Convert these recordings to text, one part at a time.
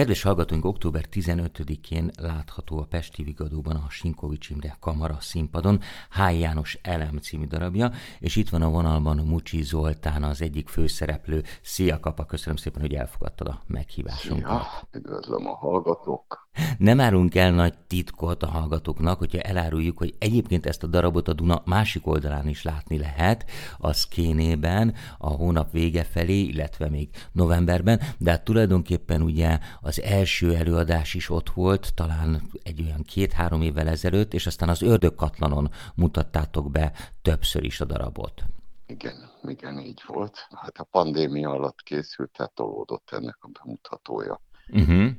Kedves hallgatóink, október 15-én látható a Pesti Vigadóban a Sinkovics Imre Kamara színpadon Háj János Elem című darabja, és itt van a vonalban Mucsi Zoltán, az egyik főszereplő. Szia, Kapa, köszönöm szépen, hogy elfogadtad a meghívásunkat. Szia, üdvözlöm a hallgatók. Nem árunk el nagy titkot a hallgatóknak, hogyha eláruljuk, hogy egyébként ezt a darabot a Duna másik oldalán is látni lehet, a Szkénében, a hónap vége felé, illetve még novemberben, de hát tulajdonképpen ugye az első előadás is ott volt, talán egy olyan két-három évvel ezelőtt, és aztán az Ördögkatlanon mutattátok be többször is a darabot. Igen, igen, így volt. Hát a pandémia alatt készült, tehát tolódott ennek a bemutatója. Uh-huh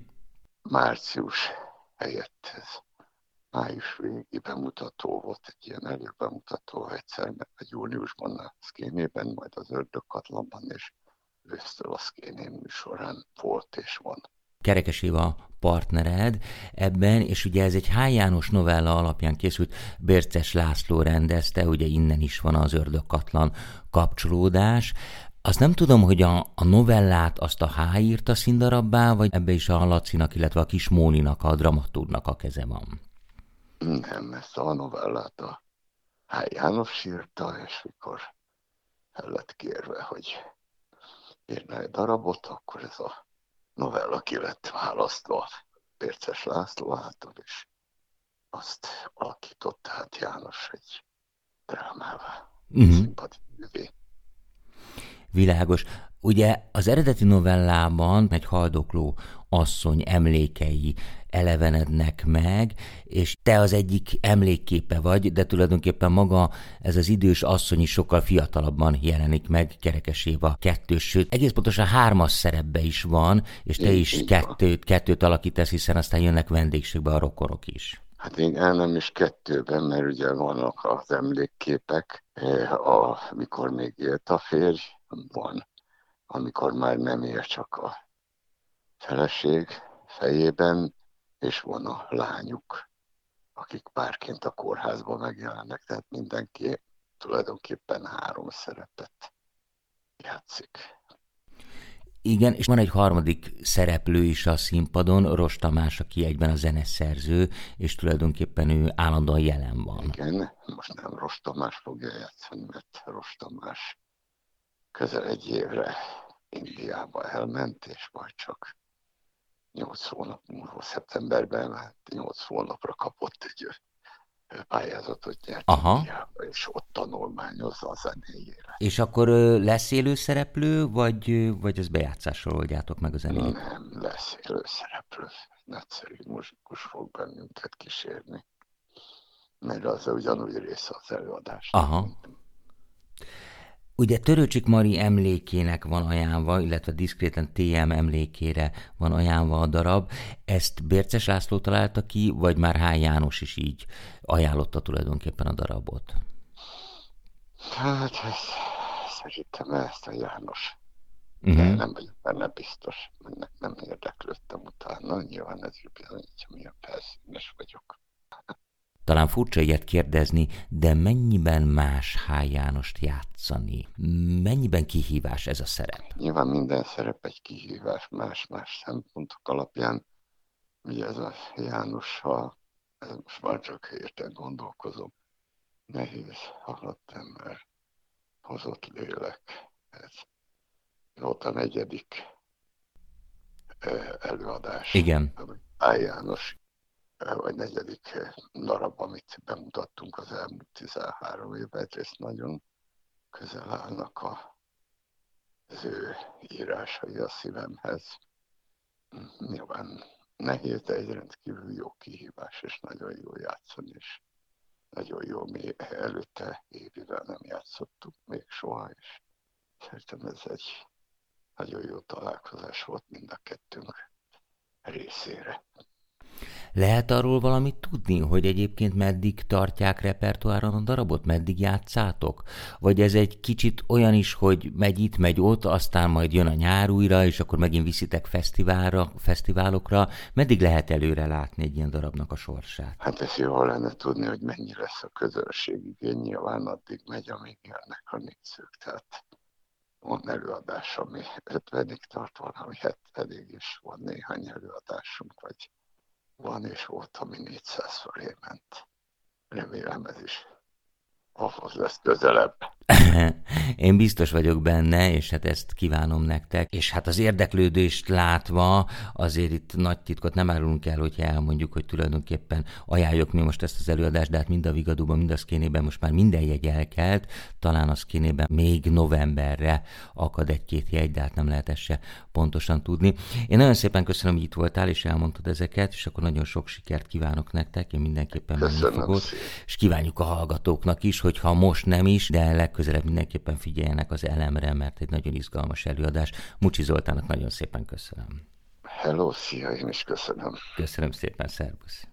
március helyett ez május végi bemutató volt, egy ilyen előbemutató egyszer, mert a júniusban a szkénében, majd az ördögkatlanban, és ősztől a szkénén műsorán volt és van. Kerekes Éva partnered ebben, és ugye ez egy H. János novella alapján készült, Bérces László rendezte, ugye innen is van az ördögkatlan kapcsolódás. Azt nem tudom, hogy a, a novellát azt a H. írta színdarabbá, vagy ebbe is a Lacinak, illetve a kis Móninak, a dramatúrnak a keze van. Nem, ezt a novellát a H. János írta, és mikor el lett kérve, hogy írna egy darabot, akkor ez a novella ki lett választva Pérces László által, és azt alakított hát János egy drámává, uh-huh. Világos. Ugye az eredeti novellában egy haldokló asszony emlékei elevenednek meg, és te az egyik emlékképe vagy, de tulajdonképpen maga ez az idős asszony is sokkal fiatalabban jelenik meg, kerekeséva kettős, sőt, egész pontosan hármas szerepbe is van, és te is kettőt, kettőt alakítasz, hiszen aztán jönnek vendégségbe a rokorok is. Hát én el nem is kettőben, mert ugye vannak az emlékképek, eh, a, mikor még élt a férj, van, amikor már nem ér csak a feleség fejében, és van a lányuk, akik párként a kórházban megjelennek, tehát mindenki tulajdonképpen három szerepet játszik. Igen, és van egy harmadik szereplő is a színpadon, Ros Tamás, aki egyben a zeneszerző, és tulajdonképpen ő állandóan jelen van. Igen, most nem Ros Tamás fogja játszani, mert Ros Tamás közel egy évre Indiába elment, és majd csak nyolc hónap múlva, szeptemberben, hát nyolc hónapra kapott egy pályázatot nyert Aha. Indiába, és ott tanulmányozza a zenéjére. És akkor lesz élő szereplő, vagy, vagy az bejátszásról oldjátok meg a zenét? Nem, lesz élő szereplő. Nagyszerű muzsikus fog bennünket kísérni. Mert az ugyanúgy része az előadás. Aha. Ugye Törőcsik Mari emlékének van ajánlva, illetve diszkréten TM emlékére van ajánlva a darab. Ezt Bérces László találta ki, vagy már H. János is így ajánlotta tulajdonképpen a darabot? Hát, ez, szerintem ezt a János. Uh-huh. nem vagyok benne biztos, ennek nem érdeklődtem utána. Nyilván ez bizonyítja, milyen felszínes vagyok. Talán furcsa ilyet kérdezni, de mennyiben más H. Jánost játszani? Mennyiben kihívás ez a szerep? Nyilván minden szerep egy kihívás, más-más szempontok alapján. Ugye ez a János, ha ez most már csak érten gondolkozom, nehéz halott ember, hozott lélek. Ez volt a negyedik előadás. Igen. A János vagy negyedik darab, amit bemutattunk az elmúlt 13 évben, egyrészt nagyon közel állnak a, az ő írásai a szívemhez. Nyilván nehéz, de egy rendkívül jó kihívás, és nagyon jó játszani, és nagyon jó, mi előtte évivel nem játszottuk még soha, és szerintem ez egy nagyon jó találkozás volt mind a kettőnk részére. Lehet arról valamit tudni, hogy egyébként meddig tartják repertoáron a darabot, meddig játszátok? Vagy ez egy kicsit olyan is, hogy megy itt, megy ott, aztán majd jön a nyár újra, és akkor megint viszitek fesztiválra, fesztiválokra. Meddig lehet előre látni egy ilyen darabnak a sorsát? Hát ez jó lenne tudni, hogy mennyi lesz a közönség igény. Nyilván addig megy, amíg jönnek a nézők. Tehát van előadás, ami 50-ig tart, van, ami 70-ig is van néhány előadásunk, vagy van és volt, ami 400 fölé ment. Remélem ez is ahhoz lesz közelebb. Én biztos vagyok benne, és hát ezt kívánom nektek. És hát az érdeklődést látva azért itt nagy titkot nem árulunk el, hogyha elmondjuk, hogy tulajdonképpen ajánljuk mi most ezt az előadást, de hát mind a Vigadóban, mind a Szkénében most már minden jegy elkelt, talán a Szkénében még novemberre akad egy-két jegy, de hát nem lehet ezt se pontosan tudni. Én nagyon szépen köszönöm, hogy itt voltál, és elmondtad ezeket, és akkor nagyon sok sikert kívánok nektek, én mindenképpen menni fogok, és kívánjuk a hallgatóknak is, hogyha most nem is, de legközelebb mindenképpen figyeljenek az elemre, mert egy nagyon izgalmas előadás. Mucsi Zoltának nagyon szépen köszönöm. Hello, szia, én is köszönöm. Köszönöm szépen, szervusz.